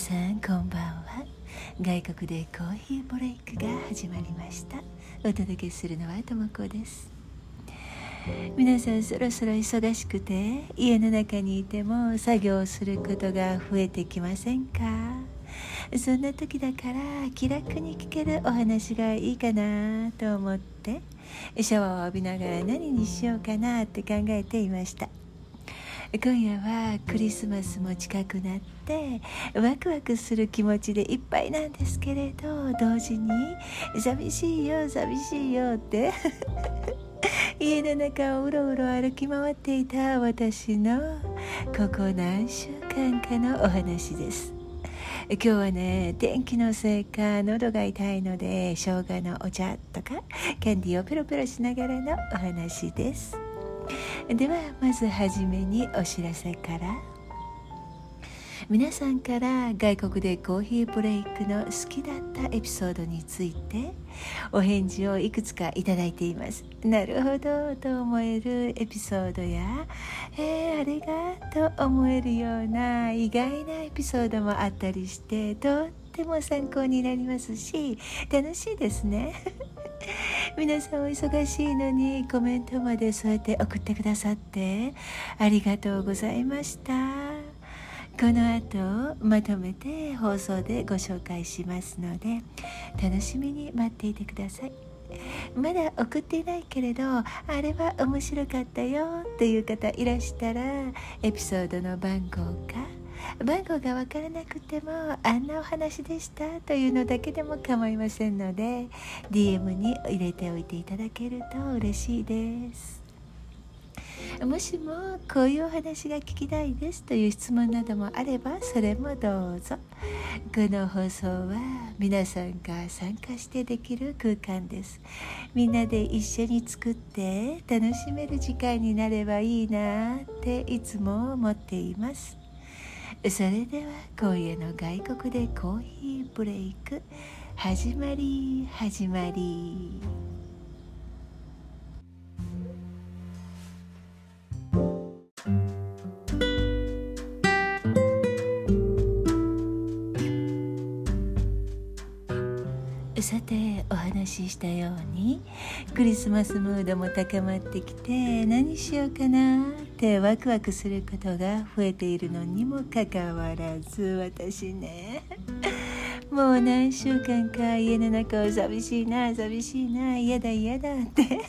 さんこんばんは。外国でコーヒーブレイクが始まりました。お届けするのはともこです。皆さんそろそろ忙しくて家の中にいても作業することが増えてきませんか？そんな時だから気楽に聞けるお話がいいかなと思ってシャワーを浴びながら何にしようかなって考えていました。今夜はクリスマスも近くなってワクワクする気持ちでいっぱいなんですけれど同時に寂しいよ寂しいよって 家の中をうろうろ歩き回っていた私のここ何週間かのお話です。今日はね天気のせいか喉が痛いので生姜のお茶とかキャンディーをペロペロしながらのお話です。ではまずはじめにお知らせから。皆さんから外国でコーヒーブレイクの好きだったエピソードについてお返事をいくつかいただいています。なるほどと思えるエピソードやえー、あれがと思えるような意外なエピソードもあったりしてとっても参考になりますし楽しいですね。皆さんお忙しいのにコメントまでそうやって送ってくださってありがとうございました。この後まとめて放送でご紹介しますので楽しみに待っていてください。まだ送っていないけれどあれは面白かったよという方いらしたらエピソードの番号か番号が分からなくてもあんなお話でしたというのだけでも構いませんので DM に入れておいていただけると嬉しいです。もしもこういうお話が聞きたいですという質問などもあればそれもどうぞ。この放送は皆さんが参加してできる空間です。みんなで一緒に作って楽しめる時間になればいいなっていつも思っています。それでは今夜の外国でコーヒーブレイク始まり始まりさてお話ししたようにクリスマスムードも高まってきて何しようかなってワクワクすることが増えているのにもかかわらず私ねもう何週間か家の中を寂しいな寂しいな嫌だ嫌だって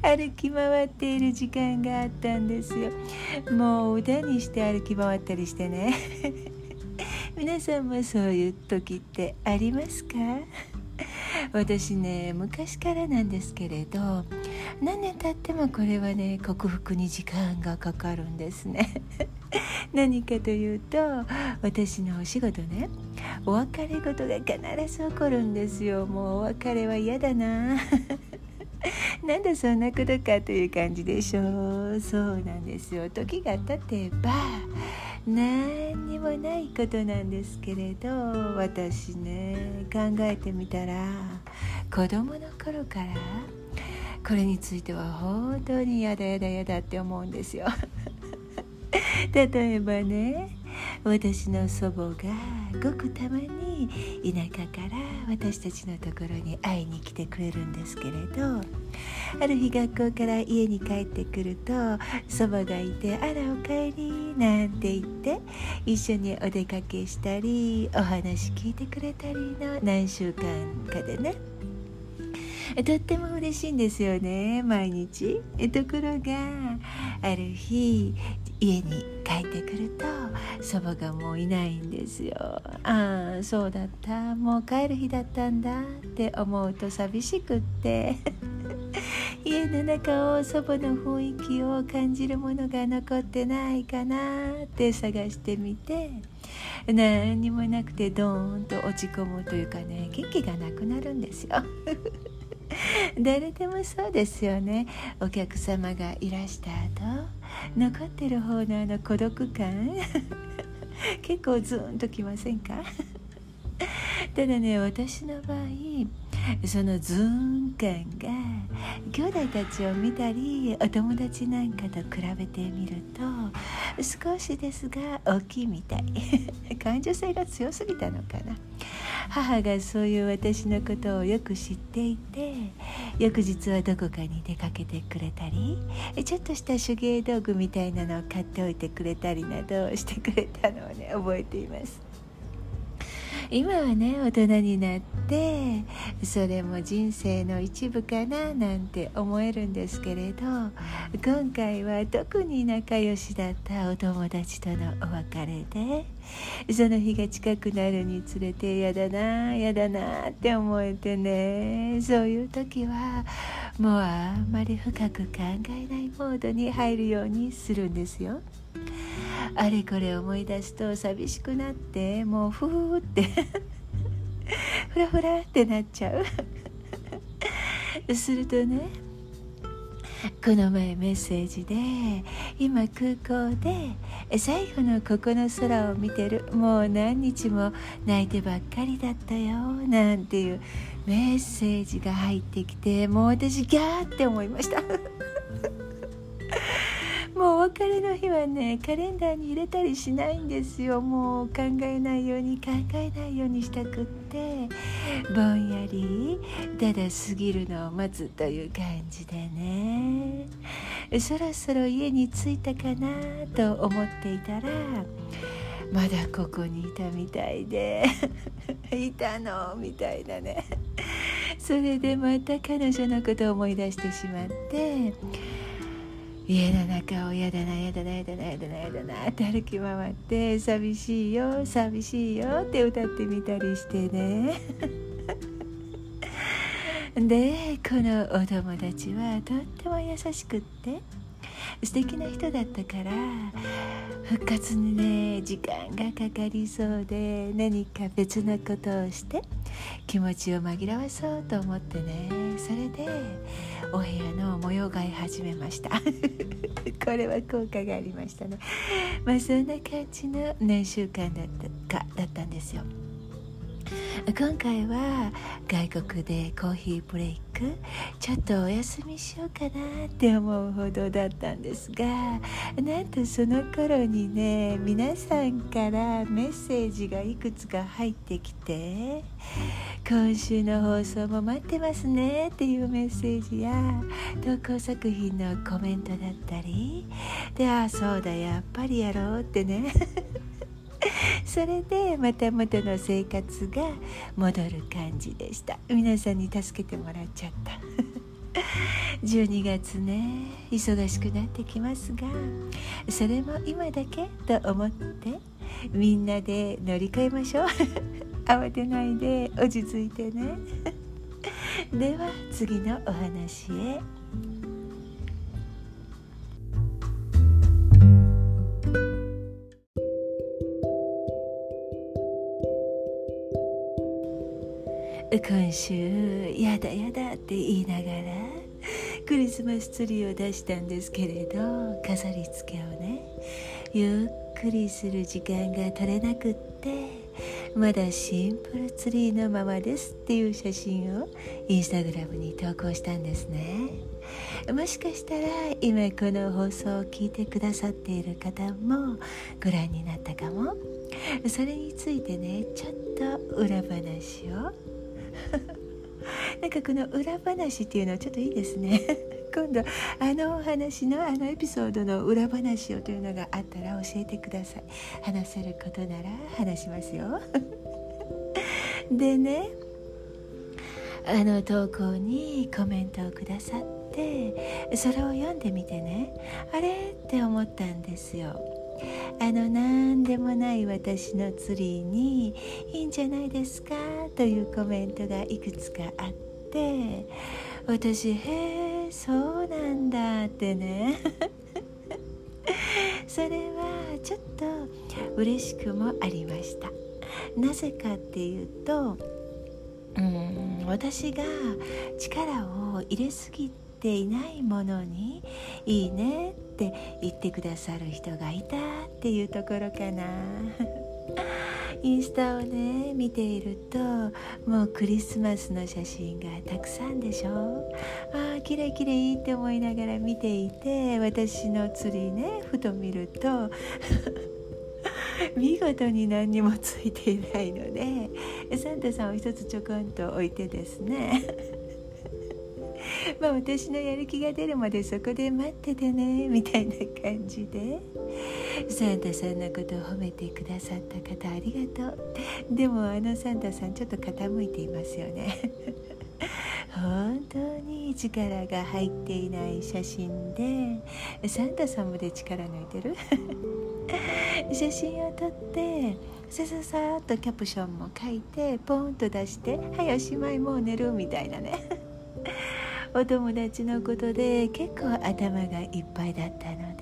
歩き回っている時間があったんですよ。もう歌にして歩き回ったりしてね。皆さんもそういう時ってありますか？私ね昔からなんですけれど何年経ってもこれはね克服に時間がかかるんですね。何かというと私のお仕事ねお別れ事が必ず起こるんですよ。もうお別れは嫌だな。なんでそんなことかという感じでしょう。そうなんですよ。時が経てば何にもないことなんですけれど私ね考えてみたら子供の頃からこれについては本当にやだやだやだって思うんですよ。例えばね私の祖母がごくたまに田舎から私たちのところに会いに来てくれるんですけれどある日学校から家に帰ってくると祖母がいて「あらおかえり」なんて言って一緒にお出かけしたりお話聞いてくれたりの何週間かでね。とっても嬉しいんですよね毎日。ところがある日家に帰ってくると祖母がもういないんですよ。ああそうだった。もう帰る日だったんだって思うと寂しくって。家の中を祖母の雰囲気を感じるものが残ってないかなって探してみて。何にもなくてドーンと落ち込むというかね元気がなくなるんですよ。誰でもそうですよね。お客様がいらした後残ってる方のあの孤独感。結構ズーンときませんか？ただね私の場合そのズーン感が兄弟たちを見たりお友達なんかと比べてみると少しですが大きいみたい。感受性が強すぎたのかな。母がそういう私のことをよく知っていて翌日はどこかに出かけてくれたりちょっとした手芸道具みたいなのを買っておいてくれたりなどしてくれたのをね覚えています。今はね大人になってそれも人生の一部かななんて思えるんですけれど今回は特に仲良しだったお友達とのお別れでその日が近くなるにつれて嫌だな嫌だなって思えてねそういう時はもうあんまり深く考えないモードに入るようにするんですよ。あれこれ思い出すと寂しくなってもうふーって ふらふらってなっちゃう。するとねこの前メッセージで今空港で最後のここの空を見てるもう何日も泣いてばっかりだったよなんていうメッセージが入ってきてもう私ギャーって思いました。もうお別れの日はねカレンダーに入れたりしないんですよ。もう考えないように考えないようにしたくって。ぼんやりただ過ぎるのを待つという感じでね。そろそろ家に着いたかなと思っていたらまだここにいたみたいで。いたのみたいなね。それでまた彼女のことを思い出してしまって家の中をやだなやだなやだなやだなやだなって歩き回って寂しいよ寂しいよって歌ってみたりしてねでこのお友達はとっても優しくって素敵な人だったから復活にね時間がかかりそうで何か別なことをして気持ちを紛らわそうと思ってねそれでお部屋の模様替え始めました。これは効果がありましたね。まあそんな感じの何週間だったかだったんですよ。今回は外国でコーヒーブレイクちょっとお休みしようかなって思うほどだったんですがなんとその頃にね皆さんからメッセージがいくつか入ってきて今週の放送も待ってますねっていうメッセージや投稿作品のコメントだったり。でああそうだやっぱりやろうってね。それでまた元の生活が戻る感じでした。皆さんに助けてもらっちゃった。12月ね忙しくなってきますがそれも今だけと思ってみんなで乗り換えましょう。慌てないで落ち着いてね では次のお話へ。今週やだやだって言いながらクリスマスツリーを出したんですけれど飾り付けをねゆっくりする時間が取れなくってまだシンプルツリーのままですっていう写真をインスタグラムに投稿したんですね。もしかしたら今この放送を聞いてくださっている方もご覧になったかも。それについてねちょっと裏話を。なんかこの裏話っていうのはちょっといいですね。今度あのお話のあのエピソードの裏話をというのがあったら教えてください。話せることなら話しますよ。でねあの投稿にコメントをくださってそれを読んでみてねあれって思ったんですよ。あの何でもない私のツリーにいいんじゃないですか？というコメントがいくつかあって私へえそうなんだってね。それはちょっと嬉しくもありました。なぜかっていうとうん私が力を入れすぎていないものにいいねって言ってくださる人がいたっていうところかな。インスタをね見ているともうクリスマスの写真がたくさんでしょ？ああきれいきれいって思いながら見ていて私のツリーねふと見ると 見事に何にもついていないのでサンタさんを一つちょこんと置いてですね。まあ私のやる気が出るまでそこで待っててねみたいな感じで。サンタさんのことを褒めてくださった方ありがとう。でもあのサンタさんちょっと傾いていますよね。本当に力が入っていない写真でサンタさんまで力抜いてる？写真を撮ってさささっとキャプションも書いてポンと出して「はいおしまいもう寝る」みたいなね。お友達のことで結構頭がいっぱいだったの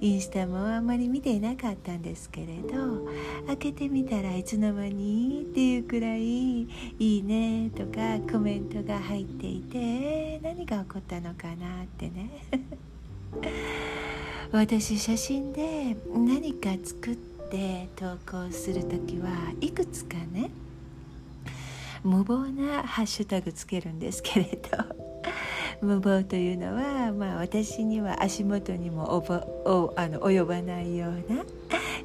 インスタもあんまり見ていなかったんですけれど開けてみたらいつの間にっていうくらい「いいね」とかコメントが入っていて何が起こったのかなってね。私写真で何か作って投稿する時はいくつかね無謀なハッシュタグつけるんですけれど。無謀というのは、まあ、私には足元にもおぼおあの及ばないような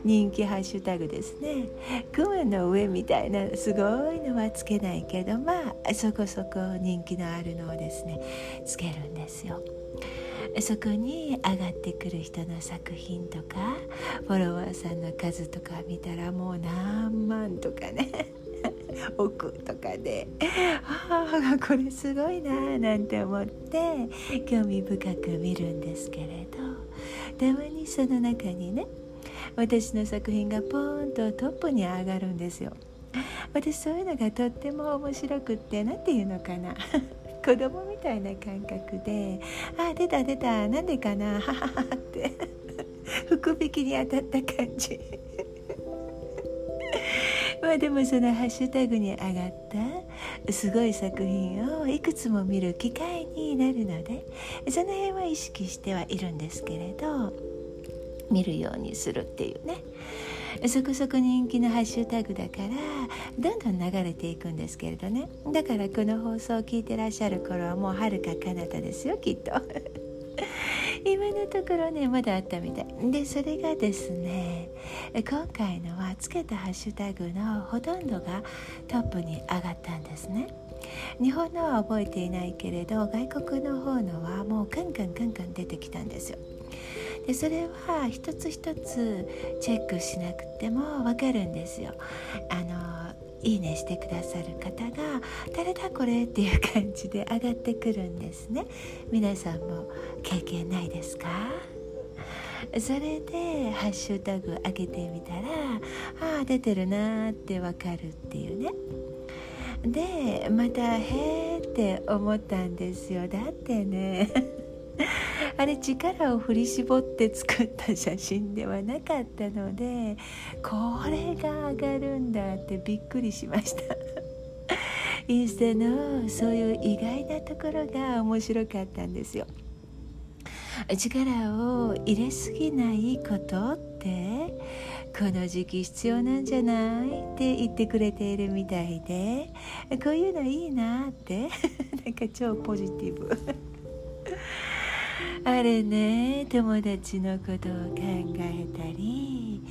人気ハッシュタグですね雲の上みたいなすごいのはつけないけどまあそこそこ人気のあるのをですねつけるんですよ。そこに上がってくる人の作品とかフォロワーさんの数とか見たらもう何万とかね 奥とかでああこれすごいななんて思って興味深く見るんですけれど。たまにその中にね私の作品がポーンとトップに上がるんですよ。私そういうのがとっても面白くって何て言うのかな。子供みたいな感覚で「あ出た出たなんでかなははは」って。福引きに当たった感じ。まあでもそのハッシュタグに上がったすごい作品をいくつも見る機会になるのでその辺は意識してはいるんですけれど見るようにするっていうね。そこそこ人気のハッシュタグだからどんどん流れていくんですけれどね。だからこの放送を聞いてらっしゃる頃はもうはるか彼方ですよきっと。今のところねまだあったみたい。でそれがですね今回のはつけたハッシュタグのほとんどがトップに上がったんですね。日本のは覚えていないけれど外国の方のはもうカンカンカンカン出てきたんですよ。でそれは一つ一つチェックしなくても分かるんですよ。あのいいねしてくださる方が「誰だこれ?」っていう感じで上がってくるんですね。皆さんも経験ないですか？それでハッシュタグ上げてみたらああ出てるなーってわかるっていうね。でまたへーって思ったんですよ。だってね。あれ力を振り絞って作った写真ではなかったのでこれが上がるんだってびっくりしました。インスタのそういう意外なところが面白かったんですよ。力を入れすぎないことってこの時期必要なんじゃないって言ってくれているみたいでこういうのいいなって。なんか超ポジティブ。あれね友達のことを考えたり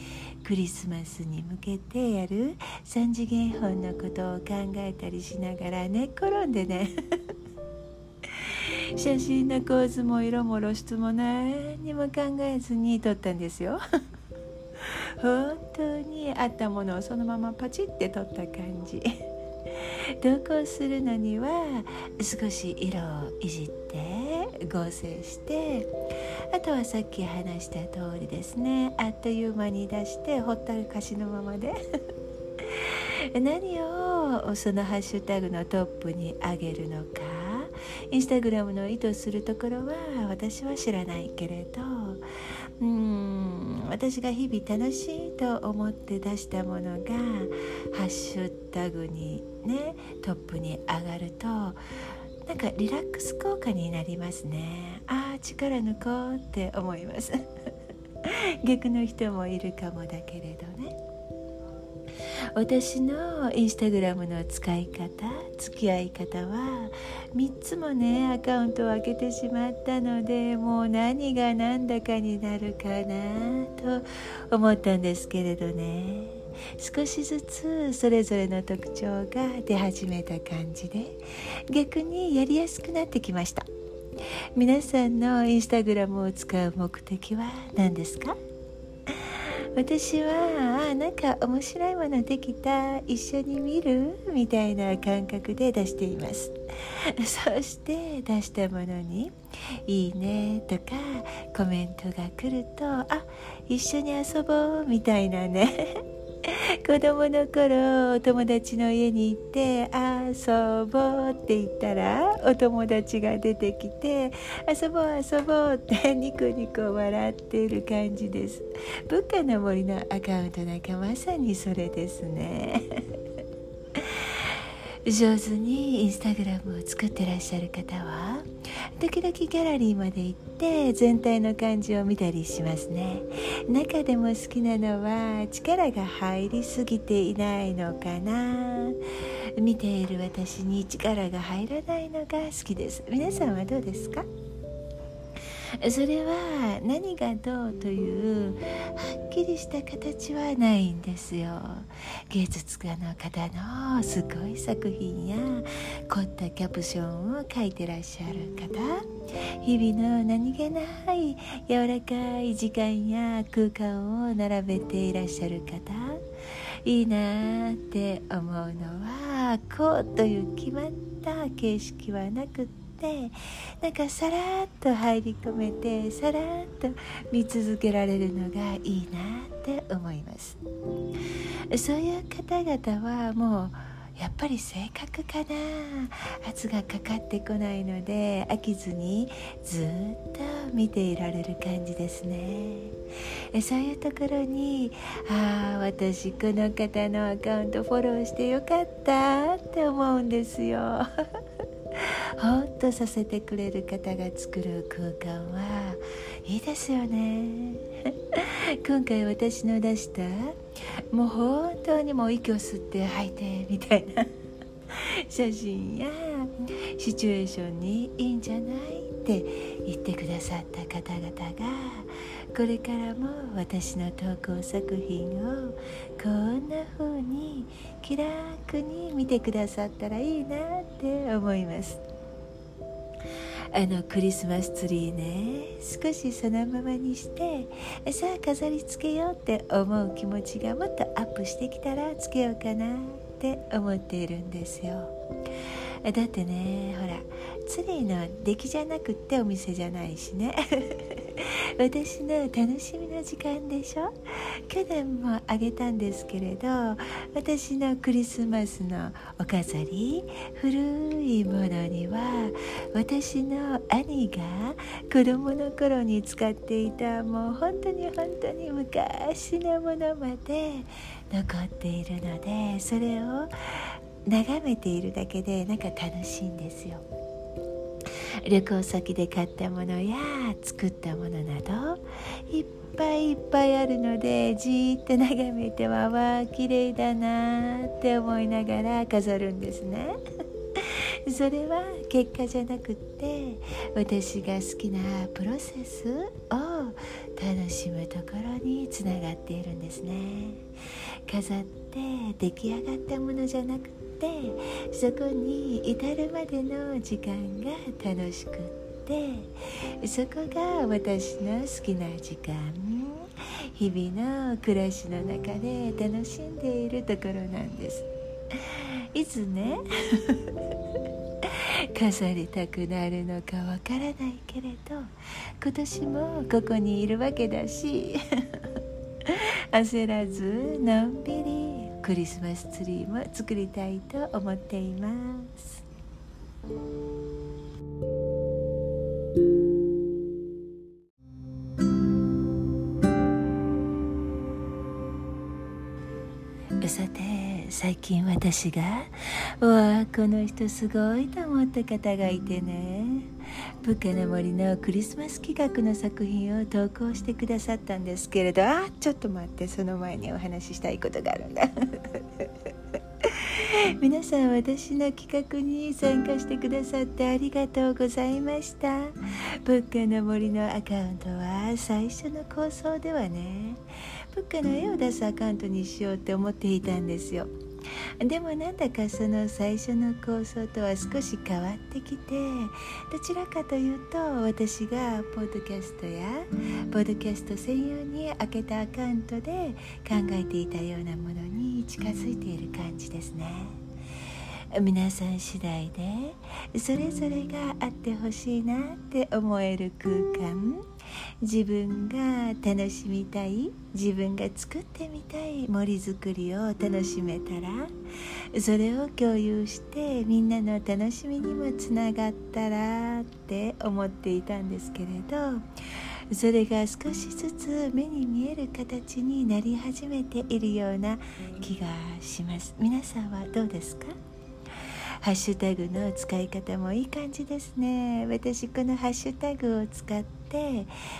クリスマスに向けてやる3次元本のことを考えたりしながら寝っ転んでね。写真の構図も色も露出も何にも考えずに撮ったんですよ。本当にあったものをそのままパチって撮った感じ。投稿するのには少し色をいじって。合成してあとはさっき話した通りですねあっという間に出してほったらかしのままで。何をそのハッシュタグのトップに上げるのか。インスタグラムの意図するところは私は知らないけれどうん私が日々楽しいと思って出したものがハッシュタグにねトップに上がるとなんかリラックス効果になりますね。ああ力抜こうって思います。逆の人もいるかもだけれどね。私のインスタグラムの使い方付き合い方は3つもねアカウントを開けてしまったのでもう何が何だかになるかなと思ったんですけれどね。少しずつそれぞれの特徴が出始めた感じで逆にやりやすくなってきました。皆さんのインスタグラムを使う目的は何ですか？私はあなんか面白いものできた一緒に見るみたいな感覚で出しています。そして出したものに「いいね」とかコメントが来ると「あ一緒に遊ぼう」みたいなね。子供の頃お友達の家に行って遊ぼうって言ったらお友達が出てきて遊ぼう遊ぼうって ニコニコ笑っている感じです。物価の森のアカウントなんかまさにそれですね。上手にインスタグラムを作ってらっしゃる方は時々ギャラリーまで行って全体の感じを見たりしますね。中でも好きなのは力が入りすぎていないのかな。見ている私に力が入らないのが好きです。皆さんはどうですか？それは何がどうというはっきりした形はないんですよ。芸術家の方のすごい作品や凝ったキャプションを書いてらっしゃる方。日々の何気ない柔らかい時間や空間を並べていらっしゃる方。いいなって思うのはこうという決まった形式はなくてってなんかさらっと入り込めてさらっと見続けられるのがいいなって思います。そういう方々はもうやっぱり性格かな。圧がかかってこないので飽きずにずっと見ていられる感じですね。そういうところにああ私この方のアカウントフォローしてよかったって思うんですよ。ほっとさせてくれる方が作る空間はいいですよね。今回私の出したもう本当にもう息を吸って吐いてみたいな。写真やシチュエーションにいいんじゃないって言ってくださった方々がこれからも私の投稿作品をこんな風に気楽に見てくださったらいいなって思います。あのクリスマスツリーね。少しそのままにしてさあ飾りつけようって思う気持ちがもっとアップしてきたらつけようかなって思っているんですよ。だってねほらツリーの出来じゃなくってお店じゃないしね。私の楽しみの時間でしょ？去年もあげたんですけれど私のクリスマスのお飾り古いものには私の兄が子供の頃に使っていたもう本当に本当に昔のものまで残っているのでそれを眺めているだけでなんか楽しいんですよ。旅行先で買ったものや作ったものなどいっぱいいっぱいあるのでじーっと眺めてはわあ綺麗だなって思いながら飾るんですね。それは結果じゃなくって私が好きなプロセスを楽しむところにつながっているんですね。飾って出来上がったものじゃなくてそこに至るまでの時間が楽しくってそこが私の好きな時間日々の暮らしの中で楽しんでいるところなんです。いつね 飾りたくなるのかわからないけれど今年もここにいるわけだし焦らずのんびりクリスマスツリーも作りたいと思っています。さて最近私がわあこの人すごいと思った方がいてね。ブッカの森のクリスマス企画の作品を投稿してくださったんですけれどあちょっと待ってその前にお話ししたいことがあるんだ。皆さん私の企画に参加してくださってありがとうございました。ブッカの森のアカウントは最初の構想ではねブッカの絵を出すアカウントにしようって思っていたんですよ。でもなんだかその最初の構想とは少し変わってきてどちらかというと私がポッドキャストやポッドキャスト専用に開けたアカウントで考えていたようなものに近づいている感じですね。皆さん次第でそれぞれがあってほしいなって思える空間自分が楽しみたい自分が作ってみたい森づくりを楽しめたらそれを共有してみんなの楽しみにもつながったらって思っていたんですけれどそれが少しずつ目に見える形になり始めているような気がします。皆さんはどうですか？ハッシュタグの使い方もいい感じですね。私このハッシュタグを使って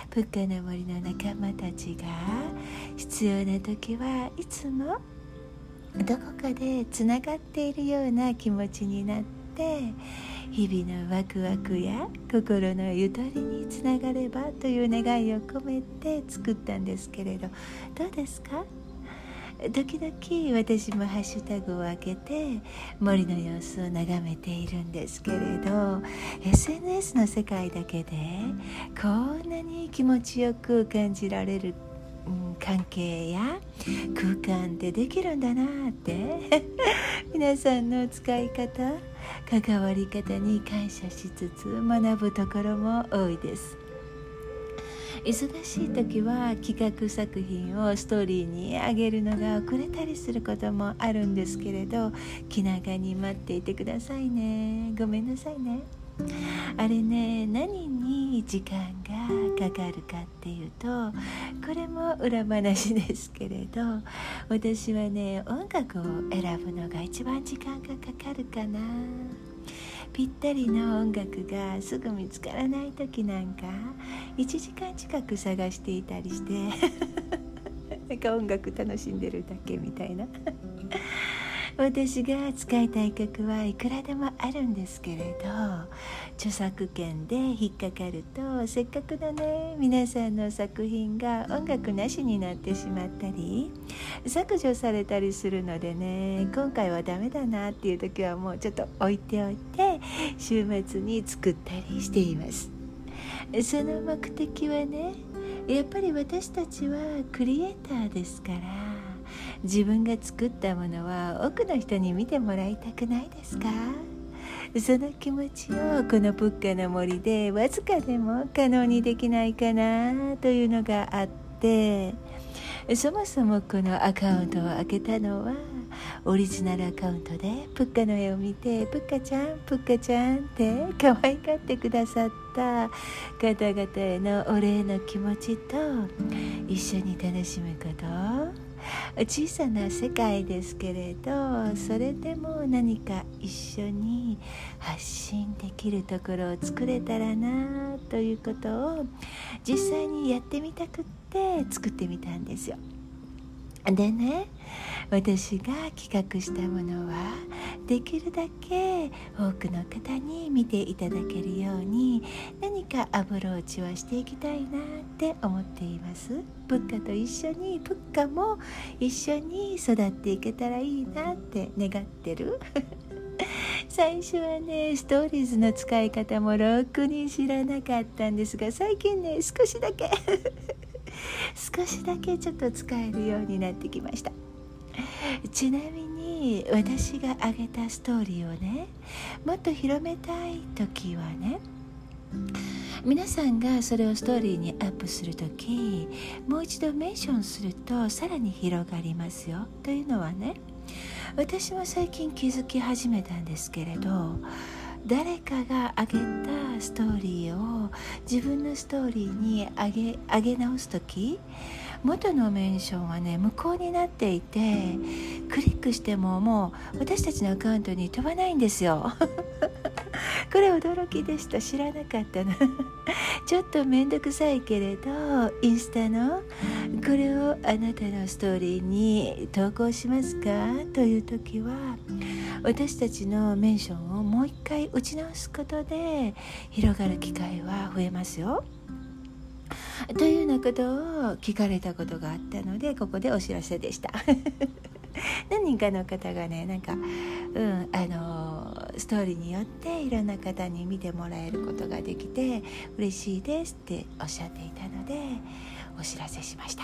プッカの森の仲間たちが必要な時はいつもどこかでつながっているような気持ちになって日々のワクワクや心のゆとりにつながればという願いを込めて作ったんですけれどどうですか？時々私もハッシュタグを開けて森の様子を眺めているんですけれど SNS の世界だけでこんなに気持ちよく感じられる関係や空間ってできるんだなって 皆さんの使い方関わり方に感謝しつつ学ぶところも多いです。忙しい時は企画作品をストーリーに上げるのが遅れたりすることもあるんですけれど気長に待っていてくださいね。ごめんなさいね。あれね何に時間がかかるかっていうとこれも裏話ですけれど私はね音楽を選ぶのが一番時間がかかるかな。ぴったりの音楽がすぐ見つからない時なんか1時間近く探していたりして なんか音楽楽しんでるだけみたいな。私が使いたい曲はいくらでもあるんですけれど著作権で引っかかるとせっかくのね皆さんの作品が音楽なしになってしまったり削除されたりするのでね今回はダメだなっていう時はもうちょっと置いておいて週末に作ったりしています。その目的はねやっぱり私たちはクリエイターですから自分が作ったものは多くの人に見てもらいたくないですか？その気持ちをこのプッカの森でわずかでも可能にできないかなというのがあってそもそもこのアカウントを開けたのはオリジナルアカウントでプッカの絵を見てプッカちゃんプッカちゃんって可愛がってくださった方々へのお礼の気持ちと一緒に楽しむこと。小さな世界ですけれどそれでも何か一緒に発信できるところを作れたらなということを実際にやってみたくって作ってみたんですよ。でね私が企画したものはできるだけ多くの方に見ていただけるように何かアプローチはしていきたいなって思っています。プッカと一緒にプッカも一緒に育っていけたらいいなって願ってる。最初はねストーリーズの使い方もろくに知らなかったんですが最近ね少しだけ。少しだけちょっと使えるようになってきました。ちなみに私が挙げたストーリーをねもっと広めたい時はね皆さんがそれをストーリーにアップする時もう一度メンションするとさらに広がりますよ。というのはね私も最近気づき始めたんですけれど誰かが上げたストーリーを自分のストーリーに上げ上げ直す時元のメンションはね無効になっていてクリックしてももう私たちのアカウントに飛ばないんですよ。これ驚きでした。知らなかったの。ちょっと面倒くさいけれどインスタのこれをあなたのストーリーに投稿しますか？という時は私たちのメンションをもう一回打ち直すことで広がる機会は増えますよ。というようなことを聞かれたことがあったのでここでお知らせでした。何人かの方がねなんか、うん、あのストーリーによっていろんな方に見てもらえることができて嬉しいですっておっしゃっていたのでお知らせしました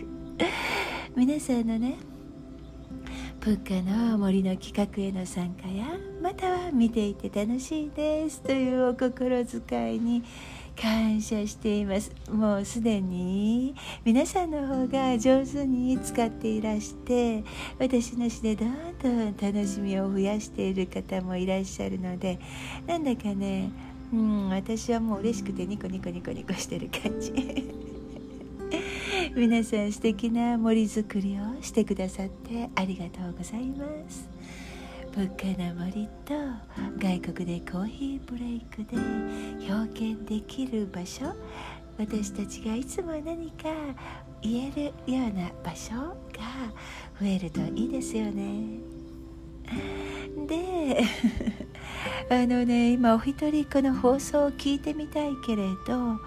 皆さんのねプッカの森の企画への参加やまたは見ていて楽しいです。というお心遣いに感謝しています。もうすでに皆さんの方が上手に使っていらして私の詩でどんどん楽しみを増やしている方もいらっしゃるのでなんだかねうん私はもう嬉しくてニコニコニコニコしてる感じ。皆さん素敵な森づくりをしてくださってありがとうございます。物価な森と外国でコーヒーブレイクで表現できる場所私たちがいつも何か言えるような場所が増えるといいですよね。で あのね今お一人この放送を聞いてみたいけれど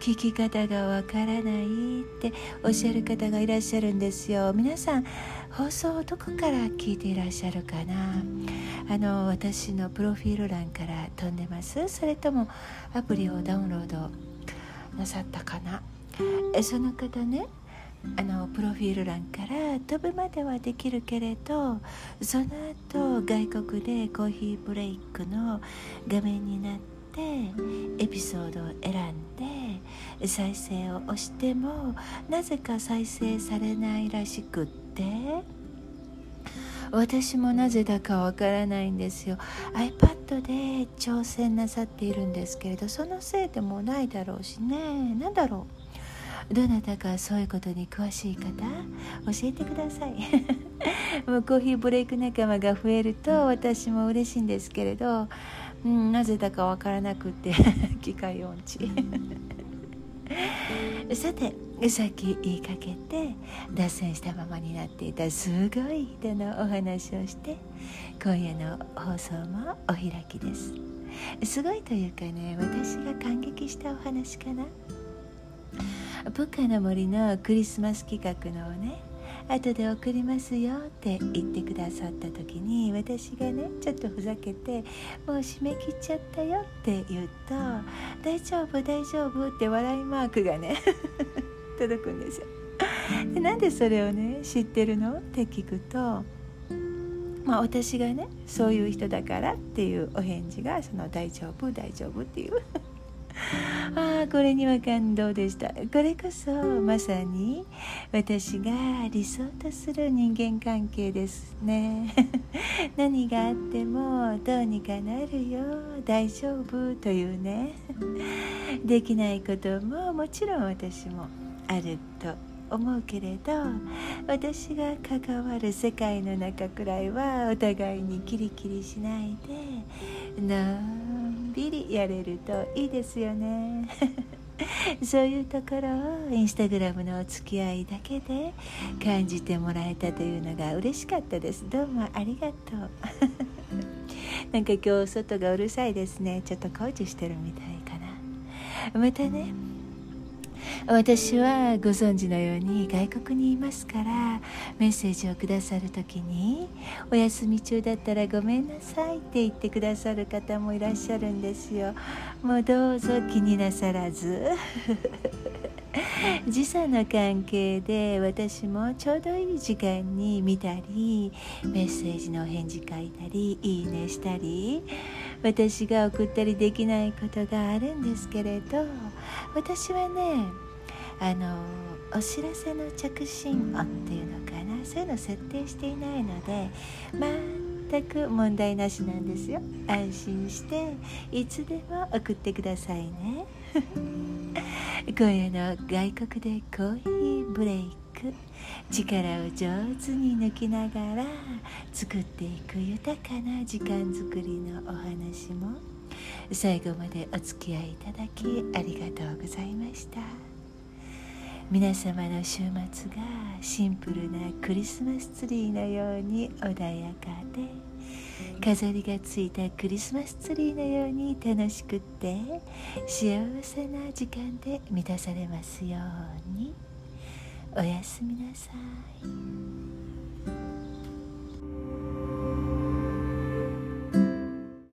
聞き方がわからないっておっしゃる方がいらっしゃるんですよ。皆さん放送をどこから聞いていらっしゃるかな？あの私のプロフィール欄から飛んでます。それともアプリをダウンロードなさったかな？えその方ねあのプロフィール欄から飛ぶまではできるけれどその後外国でコーヒーブレイクの画面になってエピソードを選んで再生を押してもなぜか再生されないらしくって。私もなぜだかわからないんですよ。iPad で挑戦なさっているんですけれどそのせいでもないだろうしね。何だろう。どなたかそういうことに詳しい方教えてください。もうコーヒーブレイク仲間が増えると私も嬉しいんですけれど、うん、なぜだかわからなくて 機械音痴。さてさっき言いかけて脱線したままになっていたすごい人のお話をして今夜の放送もお開きです。すごいというかね私が感激したお話かな。プッカの森のクリスマス企画のね後で送りますよって言ってくださった時に私がねちょっとふざけてもう締め切っちゃったよって言うと大丈夫大丈夫って笑いマークがね 届くんですよ。でなんでそれをね知ってるのって聞くとまあ私がねそういう人だからっていうお返事がその大丈夫大丈夫っていう。ああこれには感動でした。これこそまさに私が理想とする人間関係ですね。何があってもどうにかなるよ。大丈夫というね。できないことももちろん私もあると思うけれど私が関わる世界の中くらいはお互いにキリキリしないでのんびりやれるといいですよね。そういうところをインスタグラムのお付き合いだけで感じてもらえたというのが嬉しかったです。どうもありがとう。なんか今日外がうるさいですね。ちょっと工事してるみたいかな。またね。私はご存知のように外国にいますからメッセージをくださる時にお休み中だったらごめんなさいって言ってくださる方もいらっしゃるんですよ。もうどうぞ気になさらず。時差の関係で私もちょうどいい時間に見たりメッセージのお返事書いたりいいねしたり私が送ったりできないことがあるんですけれど私はねあのお知らせの着信音っていうのかなそういうの設定していないので全く問題なしなんですよ。安心していつでも送ってくださいね。今夜の外国でコーヒーブレイク。力を上手に抜きながら作っていく豊かな時間づくりのお話も。最後までお付き合いいただきありがとうございました。皆様の週末がシンプルなクリスマスツリーのように穏やかで飾りがついたクリスマスツリーのように楽しくって幸せな時間で満たされますように。おやすみなさい。